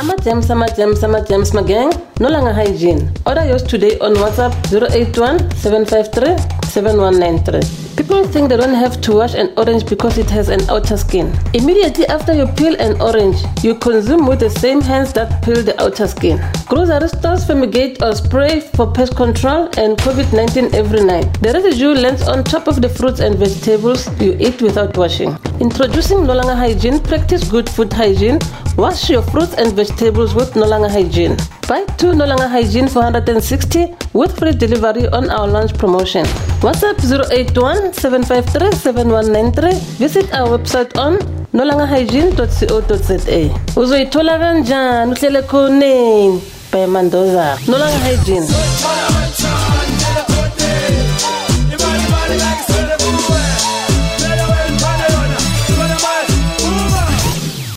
Ama-gems, ama-gems, ama-gems, my gang. Nolanga hygiene. Order yours today on WhatsApp 081 753 7193. People think they don't have to wash an orange because it has an outer skin. Immediately after you peel an orange, you consume with the same hands that peel the outer skin. Grocery stores fumigate or spray for pest control and COVID 19 every night. The residue lands on top of the fruits and vegetables you eat without washing. Introducing Nolanga Hygiene, practice good food hygiene. Wash your fruits and vegetables with No Longer Hygiene. Buy two No Longer Hygiene for 160 with free delivery on our launch promotion. WhatsApp 081 753 7193. Visit our website on nolangerhygiene.co.za. Uzoyithola kanjani uhlele khoneni by Mandoza. No Longer Hygiene.